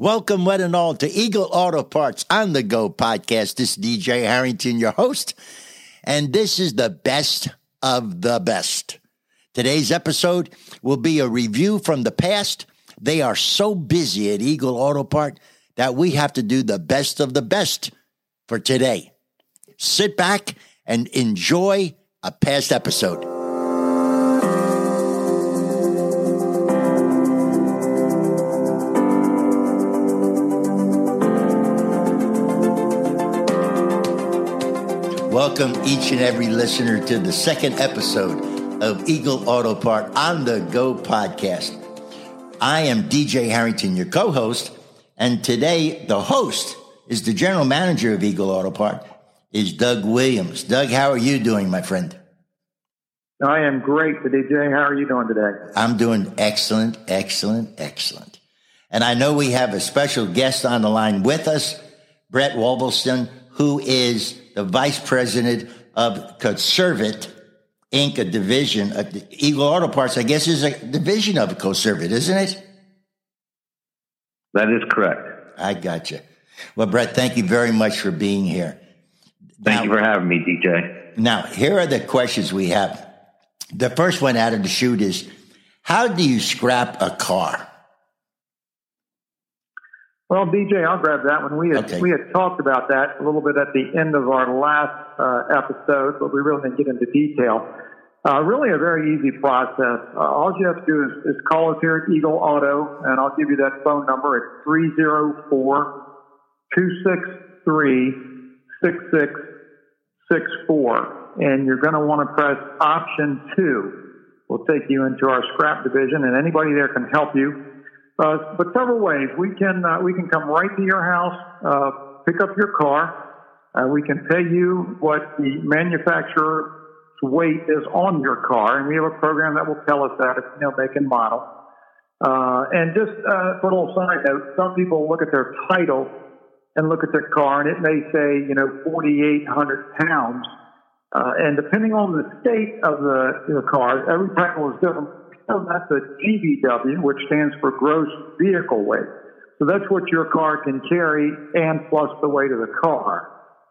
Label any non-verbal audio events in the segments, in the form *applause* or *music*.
Welcome, one and all, to Eagle Auto Parts on the Go podcast. This is DJ Harrington, your host, and this is the best of the best. Today's episode will be a review from the past. They are so busy at Eagle Auto Part that we have to do the best of the best for today. Sit back and enjoy a past episode. Welcome each and every listener to the second episode of Eagle Auto Part on the Go podcast. I am DJ Harrington, your co host, and today the host is the general manager of Eagle Auto Part, is Doug Williams. Doug, how are you doing, my friend? I am great, DJ. How are you doing today? I'm doing excellent, excellent, excellent. And I know we have a special guest on the line with us, Brett Wollaston, who is the vice president of Conservit Inc., a division of Eagle Auto Parts, I guess is a division of Conservit, isn't it? That is correct. I got you. Well, Brett, thank you very much for being here. Thank now, you for having me, DJ. Now, here are the questions we have. The first one out of the chute is How do you scrap a car? Well, DJ, I'll grab that one. We had okay. we had talked about that a little bit at the end of our last uh, episode, but we really didn't get into detail. Uh, really, a very easy process. Uh, all you have to do is, is, call us here at Eagle Auto, and I'll give you that phone number. It's 304 263 6664. And you're going to want to press option two. We'll take you into our scrap division, and anybody there can help you uh, but several ways we can uh, we can come right to your house, uh, pick up your car. Uh, we can pay you what the manufacturer's weight is on your car, and we have a program that will tell us that it's you know make and model. Uh, and just uh, for a little side note, some people look at their title and look at their car, and it may say you know 4,800 pounds. and depending on the state of the, the car, every title is different Oh, that's a GVW, which stands for gross vehicle weight. So that's what your car can carry and plus the weight of the car.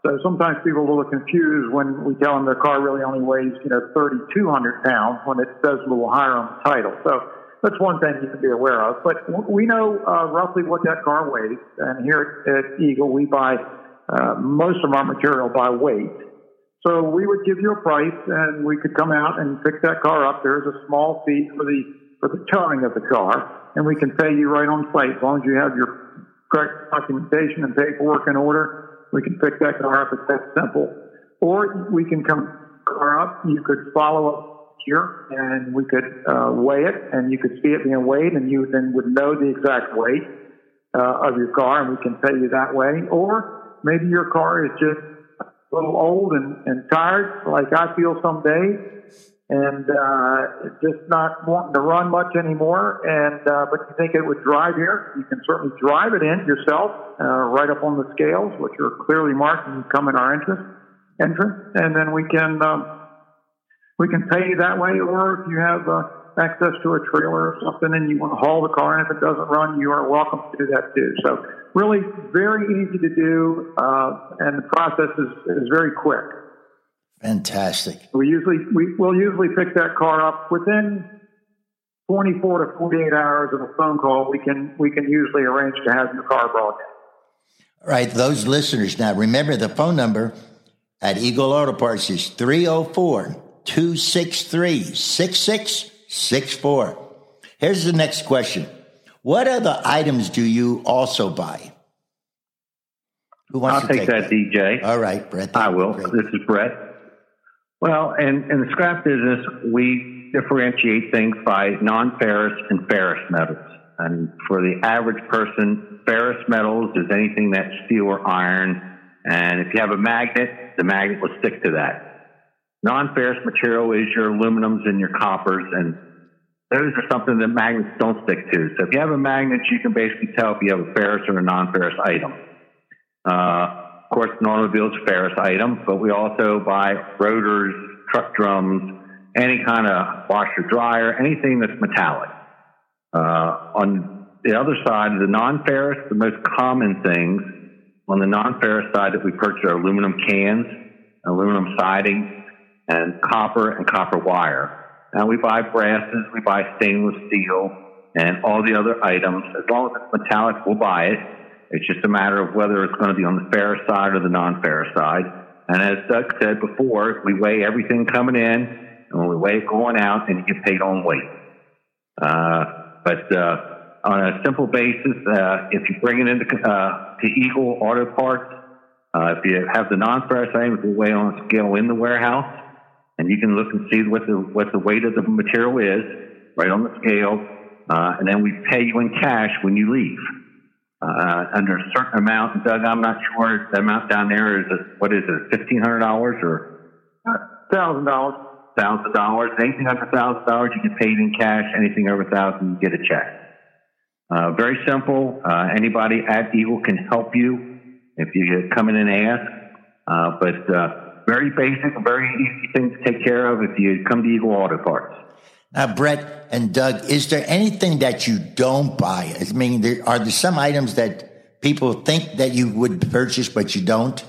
So sometimes people are a little confused when we tell them their car really only weighs, you know, 3,200 pounds when it says a little higher on the title. So that's one thing you can be aware of. But we know uh, roughly what that car weighs. And here at Eagle, we buy uh, most of our material by weight. So we would give you a price, and we could come out and pick that car up. There's a small fee for the for the towing of the car, and we can pay you right on site as long as you have your correct documentation and paperwork in order. We can pick that car up. It's that simple. Or we can come car up. You could follow up here, and we could uh, weigh it, and you could see it being weighed, and you then would know the exact weight uh, of your car, and we can pay you that way. Or maybe your car is just a little old and, and tired, like I feel some days, and uh, just not wanting to run much anymore. And uh, but you think it would drive here? You can certainly drive it in yourself, uh, right up on the scales, which are clearly marked and come in our entrance, entrance, and then we can um, we can pay you that way. Or if you have uh, access to a trailer or something and you want to haul the car, and if it doesn't run, you are welcome to do that too. So really very easy to do, uh, and the process is, is very quick. Fantastic. We usually we will usually pick that car up within 24 to 48 hours of a phone call. We can we can usually arrange to have your car brought in. All right, those listeners now remember the phone number at Eagle Auto Parts is 304 263 6664. Here's the next question what other items do you also buy? Who wants I'll to take, take that, that, DJ. All right, Brett. I will. This is Brett. Well, in, in the scrap business, we differentiate things by non-ferrous and ferrous metals. And for the average person, ferrous metals is anything that's steel or iron. And if you have a magnet, the magnet will stick to that. Non-ferrous material is your aluminums and your coppers, and those are something that magnets don't stick to. So if you have a magnet, you can basically tell if you have a ferrous or a non-ferrous item. Uh, of course, an automobile is a ferrous item, but we also buy rotors, truck drums, any kind of washer dryer, anything that's metallic. Uh, on the other side, the non-ferrous, the most common things on the non-ferrous side that we purchase are aluminum cans, aluminum siding, and copper and copper wire. Now we buy brasses, we buy stainless steel, and all the other items. As long as it's metallic, we'll buy it. It's just a matter of whether it's going to be on the ferrous side or the non-ferrous side. And as Doug said before, we weigh everything coming in, and we weigh it going out, and you get paid on weight. Uh, but uh, on a simple basis, uh, if you bring it into uh, to Eagle Auto Parts, uh, if you have the non-ferrous items, we weigh on a scale in the warehouse, and you can look and see what the what the weight of the material is right on the scale, uh, and then we pay you in cash when you leave. Uh, under a certain amount, Doug, I'm not sure the amount down there is it, what is it, fifteen hundred dollars or thousand dollars? Thousand dollars. Anything under thousand dollars, you get paid in cash. Anything over thousand, you get a check. Uh, very simple. Uh, anybody at Eagle can help you if you come in and ask. Uh, but uh, very basic, very easy thing to take care of if you come to Eagle Auto Parts. Now, Brett and Doug, is there anything that you don't buy? I mean, there, are there some items that people think that you would purchase but you don't?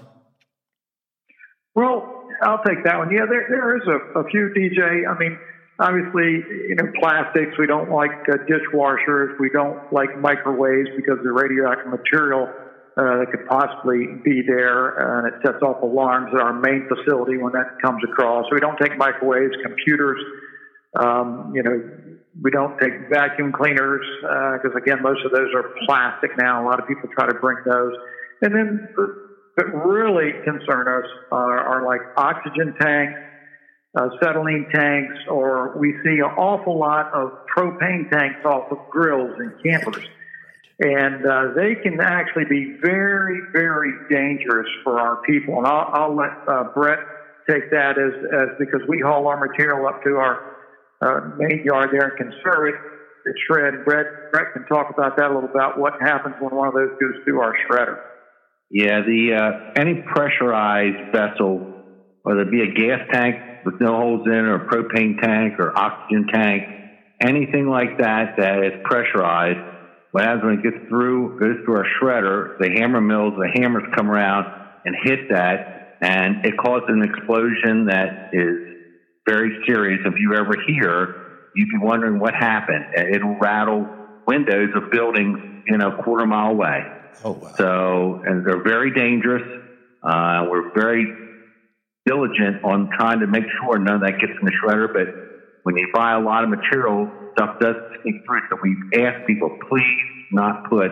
Well, I'll take that one. Yeah, there there is a, a few DJ. I mean, obviously, you know, plastics. We don't like uh, dishwashers. We don't like microwaves because the radioactive material uh, that could possibly be there, and it sets off alarms at our main facility when that comes across. So we don't take microwaves, computers. Um, you know, we don't take vacuum cleaners because uh, again, most of those are plastic now. A lot of people try to bring those, and then that really concern us are, are like oxygen tanks, uh, acetylene tanks, or we see an awful lot of propane tanks off of grills and campers. And uh, they can actually be very, very dangerous for our people. And I'll, I'll let uh, Brett take that as, as because we haul our material up to our uh, main yard there and Conservit shred. Brett, Brett can talk about that a little about what happens when one of those goes through our shredder. Yeah, the uh, any pressurized vessel, whether it be a gas tank with no holes in, or a propane tank, or oxygen tank, anything like that that is pressurized, happens when it gets through, goes through our shredder, the hammer mills, the hammers come around and hit that, and it causes an explosion that is very serious. If you ever hear, you'd be wondering what happened. It'll rattle windows of buildings, you know, a quarter mile away. Oh, wow. So, and they're very dangerous. Uh, we're very diligent on trying to make sure none of that gets in the shredder. But when you buy a lot of material, stuff does sneak through. So we ask people, please not put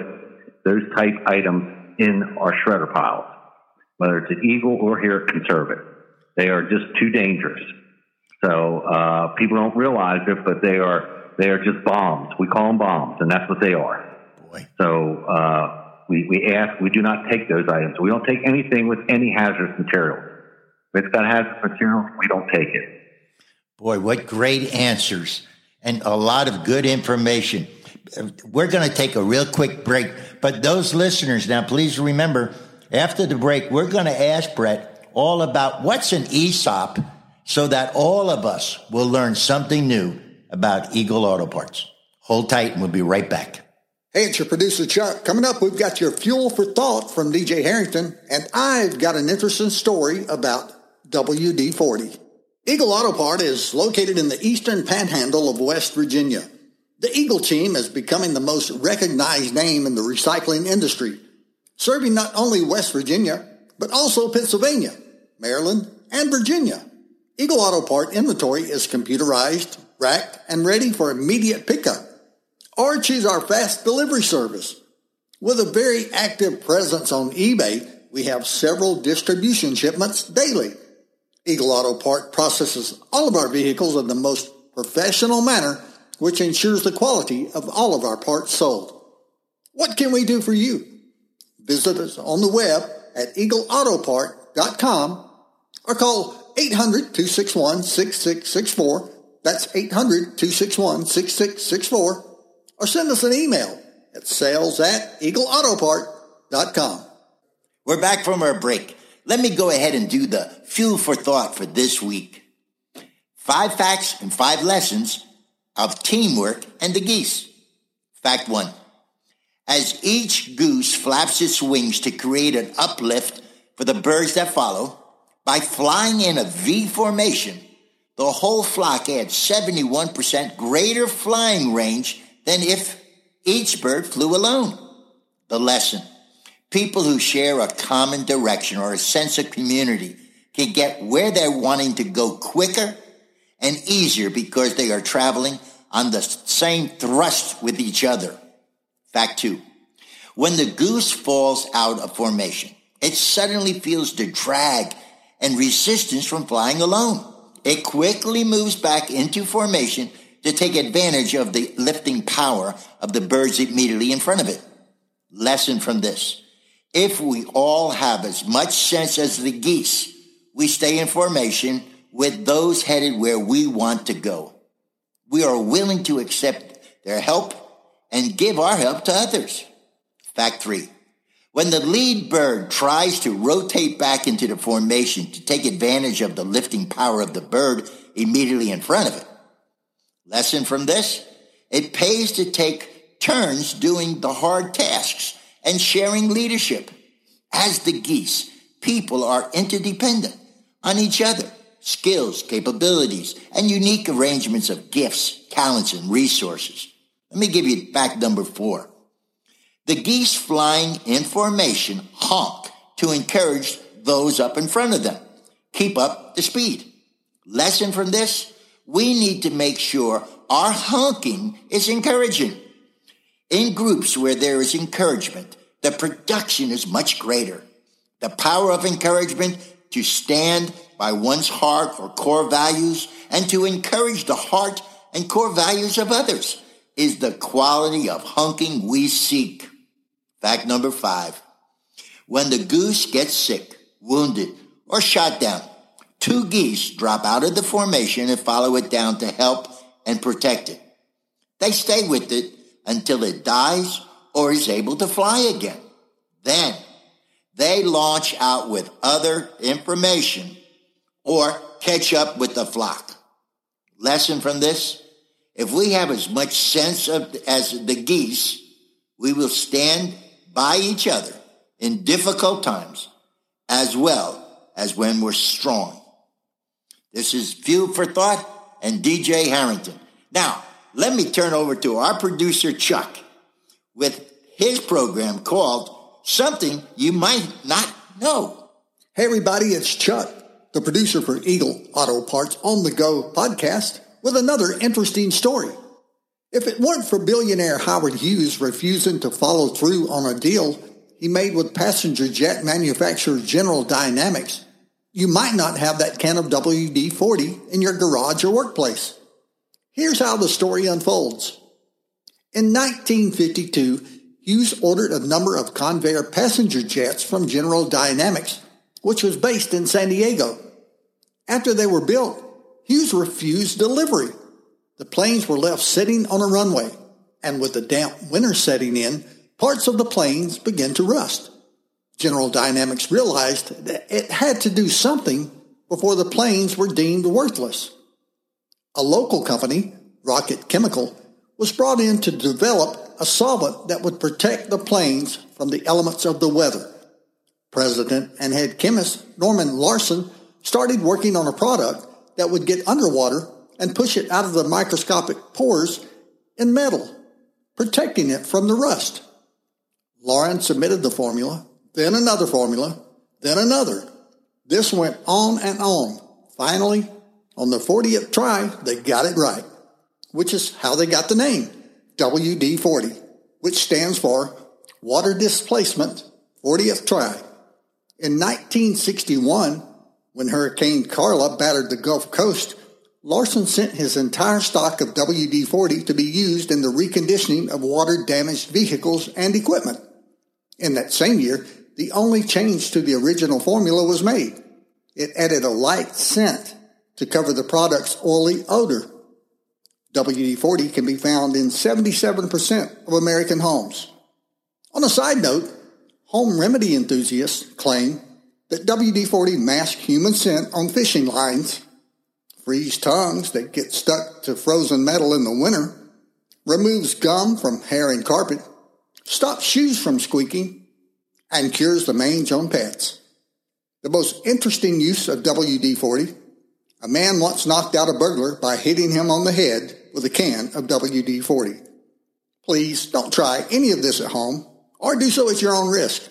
those type items in our shredder piles, whether it's at Eagle or here at Conservit. They are just too dangerous. So uh, people don't realize it, but they are they are just bombs. We call them bombs, and that's what they are. Boy. So. Uh, we, we ask, we do not take those items. We don't take anything with any hazardous material. If it's got hazardous material, we don't take it. Boy, what great answers and a lot of good information. We're going to take a real quick break, but those listeners now, please remember after the break, we're going to ask Brett all about what's an ESOP so that all of us will learn something new about Eagle Auto Parts. Hold tight and we'll be right back. Hey, it's your producer Chuck. Coming up, we've got your fuel for thought from DJ Harrington, and I've got an interesting story about WD 40. Eagle Auto Part is located in the eastern panhandle of West Virginia. The Eagle team is becoming the most recognized name in the recycling industry, serving not only West Virginia, but also Pennsylvania, Maryland, and Virginia. Eagle Auto Part inventory is computerized, racked, and ready for immediate pickup or choose our fast delivery service. With a very active presence on eBay, we have several distribution shipments daily. Eagle Auto Part processes all of our vehicles in the most professional manner, which ensures the quality of all of our parts sold. What can we do for you? Visit us on the web at eagleautopart.com or call 800-261-6664. That's 800-261-6664 or send us an email at sales at eagleautopart.com. We're back from our break. Let me go ahead and do the fuel for thought for this week. Five facts and five lessons of teamwork and the geese. Fact one. As each goose flaps its wings to create an uplift for the birds that follow, by flying in a V formation, the whole flock adds 71% greater flying range than if each bird flew alone. The lesson people who share a common direction or a sense of community can get where they're wanting to go quicker and easier because they are traveling on the same thrust with each other. Fact two. When the goose falls out of formation, it suddenly feels the drag and resistance from flying alone. It quickly moves back into formation to take advantage of the lifting power of the birds immediately in front of it. Lesson from this. If we all have as much sense as the geese, we stay in formation with those headed where we want to go. We are willing to accept their help and give our help to others. Fact three. When the lead bird tries to rotate back into the formation to take advantage of the lifting power of the bird immediately in front of it. Lesson from this. It pays to take turns doing the hard tasks and sharing leadership. As the geese, people are interdependent on each other skills, capabilities, and unique arrangements of gifts, talents, and resources. Let me give you fact number four. The geese flying in formation honk to encourage those up in front of them. Keep up the speed. Lesson from this, we need to make sure our honking is encouraging. In groups where there is encouragement, the production is much greater. The power of encouragement to stand by one's heart or core values and to encourage the heart and core values of others is the quality of honking we seek. Fact number five. When the goose gets sick, wounded, or shot down, two geese drop out of the formation and follow it down to help and protect it. They stay with it until it dies or is able to fly again. Then they launch out with other information or catch up with the flock. Lesson from this? If we have as much sense of, as the geese, we will stand by each other in difficult times as well as when we're strong. This is Fuel for Thought and DJ Harrington. Now, let me turn over to our producer, Chuck, with his program called Something You Might Not Know. Hey, everybody, it's Chuck the producer for Eagle Auto Parts on the Go podcast, with another interesting story. If it weren't for billionaire Howard Hughes refusing to follow through on a deal he made with passenger jet manufacturer General Dynamics, you might not have that can of WD 40 in your garage or workplace. Here's how the story unfolds. In 1952, Hughes ordered a number of Convair passenger jets from General Dynamics, which was based in San Diego. After they were built, Hughes refused delivery. The planes were left sitting on a runway, and with the damp winter setting in, parts of the planes began to rust. General Dynamics realized that it had to do something before the planes were deemed worthless. A local company, Rocket Chemical, was brought in to develop a solvent that would protect the planes from the elements of the weather. President and head chemist Norman Larsen started working on a product that would get underwater and push it out of the microscopic pores in metal, protecting it from the rust. Larsen submitted the formula, then another formula, then another. This went on and on. Finally, on the 40th try, they got it right, which is how they got the name WD 40, which stands for Water Displacement 40th Try. In 1961, when Hurricane Carla battered the Gulf Coast, Larsen sent his entire stock of WD 40 to be used in the reconditioning of water damaged vehicles and equipment. In that same year, the only change to the original formula was made. It added a light scent to cover the product's oily odor. WD 40 can be found in 77% of American homes. On a side note, home remedy enthusiasts claim that WD-40 masks human scent on fishing lines, frees tongues that get stuck to frozen metal in the winter, removes gum from hair and carpet, stops shoes from squeaking, and cures the mange on pets. The most interesting use of WD 40 a man once knocked out a burglar by hitting him on the head with a can of WD 40. Please don't try any of this at home or do so at your own risk.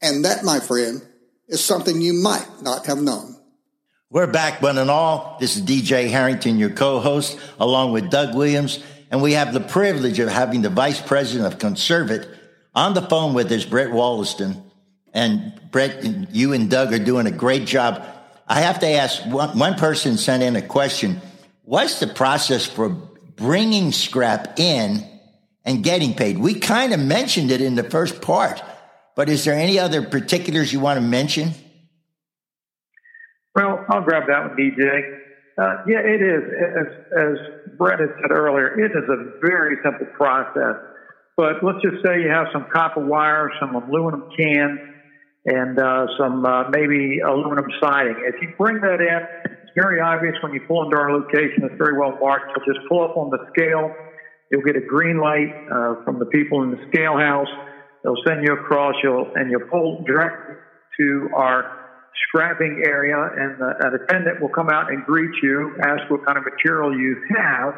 And that, my friend, is something you might not have known. We're back, one and all. This is DJ Harrington, your co-host, along with Doug Williams, and we have the privilege of having the Vice President of Conservit on the phone with us, Brett Wollaston. And Brett, you and Doug are doing a great job. I have to ask one, one person sent in a question. What's the process for bringing scrap in and getting paid? We kind of mentioned it in the first part, but is there any other particulars you want to mention? Well, I'll grab that one, DJ. Uh, yeah, it is. As, as Brett had said earlier, it is a very simple process. But let's just say you have some copper wire, some aluminum cans, and uh, some uh, maybe aluminum siding. If you bring that in, it's very obvious when you pull into our location. It's very well marked. You'll just pull up on the scale. You'll get a green light uh, from the people in the scale house. They'll send you across. You'll and you'll pull directly to our scrapping area, and the, an attendant will come out and greet you, ask what kind of material you have,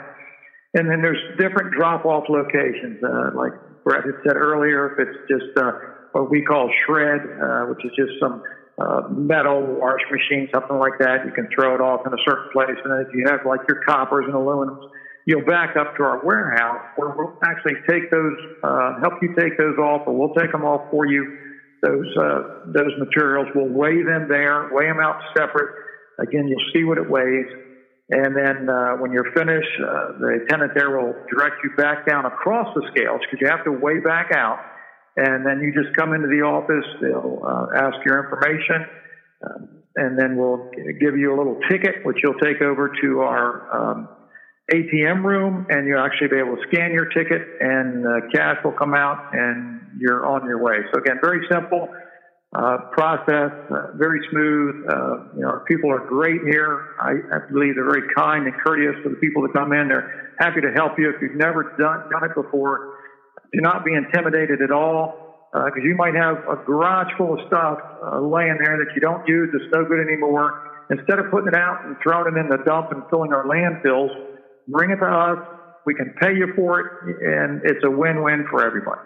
and then there's different drop-off locations. Uh, like Brett had said earlier, if it's just uh, what we call shred, uh, which is just some uh, metal wash machine, something like that, you can throw it off in a certain place. And then if you have like your coppers and aluminums, you'll back up to our warehouse where we'll actually take those, uh, help you take those off, or we'll take them off for you those uh, those materials. We'll weigh them there, weigh them out separate. Again, you'll see what it weighs, and then uh, when you're finished, uh, the attendant there will direct you back down across the scales because you have to weigh back out, and then you just come into the office. They'll uh, ask your information. Um, and then we'll give you a little ticket, which you'll take over to our um, ATM room, and you'll actually be able to scan your ticket, and uh, cash will come out, and you're on your way. So again, very simple uh, process, uh, very smooth. Uh, you know, people are great here. I, I, believe they're very kind and courteous to the people that come in. They're happy to help you if you've never done done it before. Do not be intimidated at all because uh, you might have a garage full of stuff uh, laying there that you don't use. It's no good anymore. Instead of putting it out and throwing it in the dump and filling our landfills, bring it to us. We can pay you for it, and it's a win-win for everybody.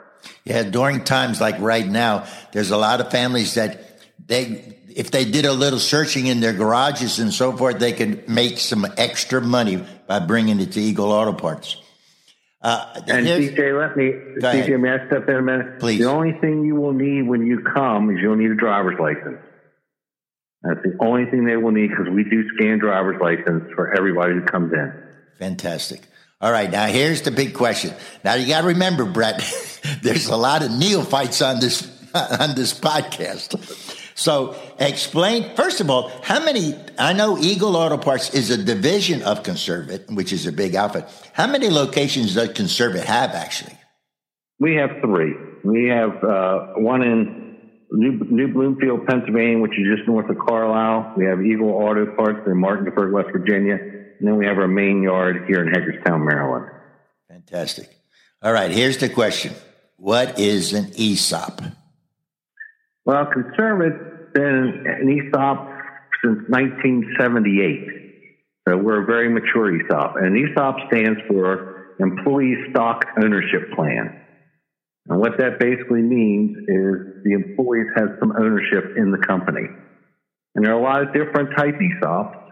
Yeah, during times like right now, there's a lot of families that they, if they did a little searching in their garages and so forth, they could make some extra money by bringing it to Eagle Auto Parts. Uh, and DJ, let me, DJ, may I step in a minute? Please. The only thing you will need when you come is you'll need a driver's license. That's the only thing they will need because we do scan driver's license for everybody who comes in. Fantastic. All right, now here's the big question. Now you got to remember, Brett, *laughs* there's a lot of neophytes on this *laughs* on this podcast. So explain first of all how many. I know Eagle Auto Parts is a division of Conservit, which is a big outfit. How many locations does Conservit have actually? We have three. We have uh, one in New, New Bloomfield, Pennsylvania, which is just north of Carlisle. We have Eagle Auto Parts in Martinsburg, West Virginia and then we have our main yard here in Hagerstown, Maryland. Fantastic. All right, here's the question What is an ESOP? Well, Conservit's been an ESOP since 1978. So we're a very mature ESOP. And ESOP stands for Employee Stock Ownership Plan. And what that basically means is the employees have some ownership in the company. And there are a lot of different type ESOPs.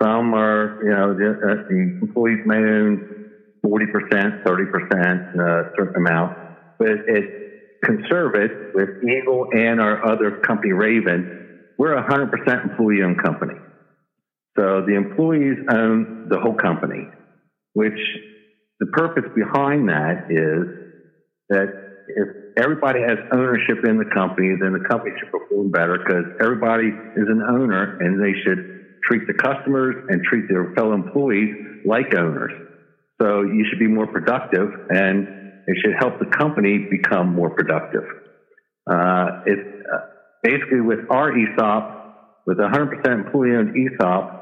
Some are, you know, the, uh, the employees may own 40%, 30%, uh, certain amount, but it Conservit with Eagle and our other company, Raven, we're a 100% employee owned company. So the employees own the whole company, which the purpose behind that is that if everybody has ownership in the company, then the company should perform better because everybody is an owner and they should treat the customers and treat their fellow employees like owners. So you should be more productive and it should help the company become more productive. Uh, it, uh, basically with our ESOP, with 100% employee owned ESOP,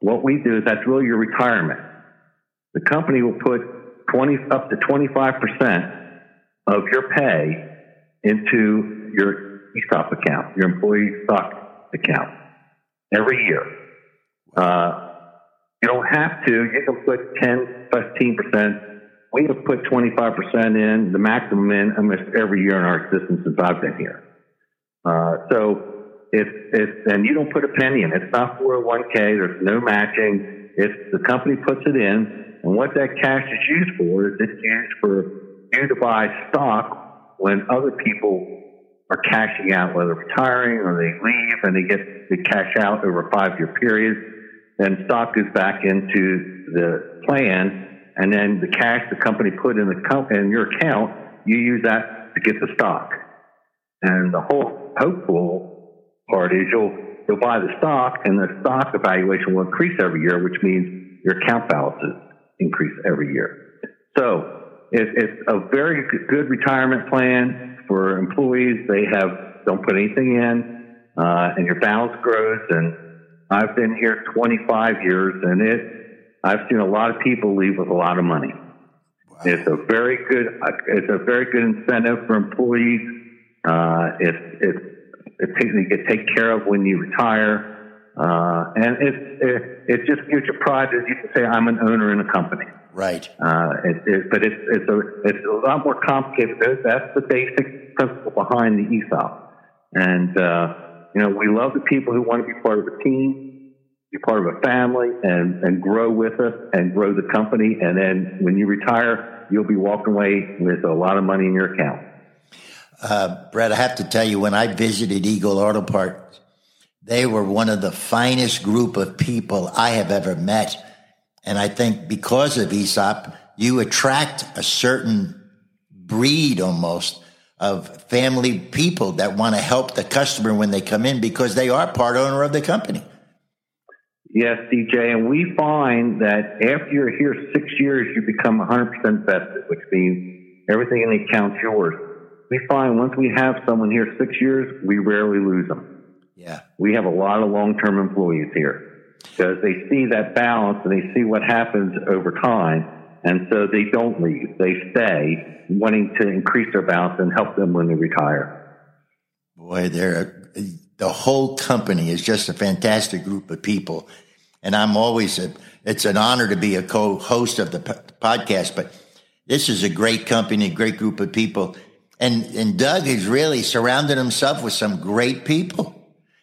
what we do is that's really your retirement. The company will put 20 up to 25% of your pay into your ESOP account, your employee stock account, every year. Uh, you don't have to. You can put 10, 15%. We have put 25% in, the maximum in almost every year in our existence since I've been here. Uh, so it's, it's, and you don't put a penny in. It's not 401k. There's no matching. It's the company puts it in. And what that cash is used for is it's used for you to buy stock when other people are cashing out, whether retiring or they leave and they get the cash out over a five year period. Then stock goes back into the plan. And then the cash the company put in the co- in your account, you use that to get the stock. And the whole hopeful part is you'll you'll buy the stock, and the stock evaluation will increase every year, which means your account balances increase every year. So it, it's a very good retirement plan for employees. They have don't put anything in, uh, and your balance grows. And I've been here 25 years, and it I've seen a lot of people leave with a lot of money. Wow. It's a very good it's a very good incentive for employees. Uh, it it it takes you get taken care of when you retire. Uh, and it, it, it just gives you pride as you can say, I'm an owner in a company. Right. Uh, it, it, but it's, it's, a, it's a lot more complicated. That's the basic principle behind the ESOP. And, uh, you know, we love the people who want to be part of a team, be part of a family, and, and grow with us and grow the company. And then when you retire, you'll be walking away with a lot of money in your account. Uh, Brett, I have to tell you, when I visited Eagle Auto Parts, they were one of the finest group of people I have ever met. And I think because of ESOP, you attract a certain breed almost of family people that want to help the customer when they come in because they are part owner of the company. Yes, DJ. And we find that after you're here six years, you become 100% vested, which means everything in the account's yours. We find once we have someone here six years, we rarely lose them. Yeah. We have a lot of long term employees here because they see that balance and they see what happens over time. And so they don't leave. They stay wanting to increase their balance and help them when they retire. Boy, they're, the whole company is just a fantastic group of people. And I'm always, a, it's an honor to be a co host of the podcast, but this is a great company, a great group of people. And, and Doug has really surrounded himself with some great people.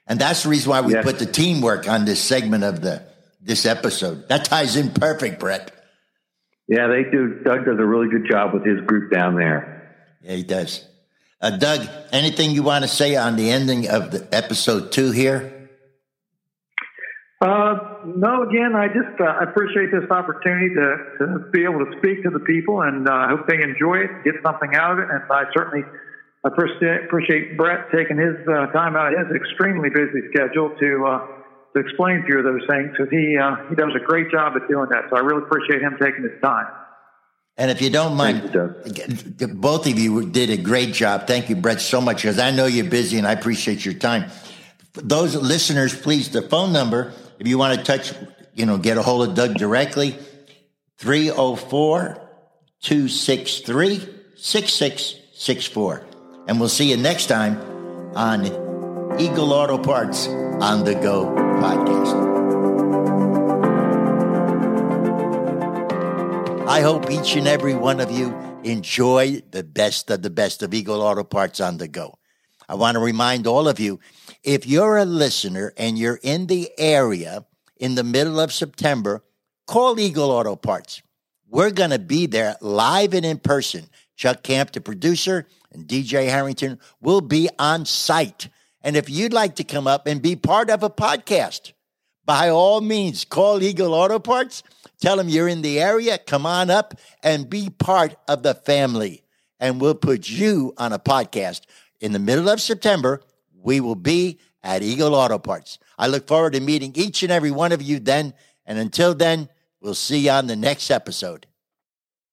And that's the reason why we put the teamwork on this segment of the this episode. That ties in perfect, Brett. Yeah, they do. Doug does a really good job with his group down there. Yeah, he does. Uh, Doug, anything you want to say on the ending of the episode two here? Uh, no, again, I just uh, appreciate this opportunity to, to be able to speak to the people, and uh, I hope they enjoy it, get something out of it, and I certainly I appreciate Brett taking his uh, time out of his extremely busy schedule to uh, to explain a few of those things because he he does a great job at doing that. So I really appreciate him taking his time. And if you don't mind, you, both of you did a great job. Thank you, Brett, so much because I know you're busy and I appreciate your time. Those listeners, please, the phone number, if you want to touch, you know, get a hold of Doug directly, 304 263 6664. And we'll see you next time on Eagle Auto Parts on the Go podcast. I hope each and every one of you enjoy the best of the best of Eagle Auto Parts on the Go. I want to remind all of you if you're a listener and you're in the area in the middle of September, call Eagle Auto Parts. We're going to be there live and in person. Chuck Camp, the producer, and DJ Harrington will be on site. And if you'd like to come up and be part of a podcast, by all means, call Eagle Auto Parts. Tell them you're in the area. Come on up and be part of the family. And we'll put you on a podcast. In the middle of September, we will be at Eagle Auto Parts. I look forward to meeting each and every one of you then. And until then, we'll see you on the next episode.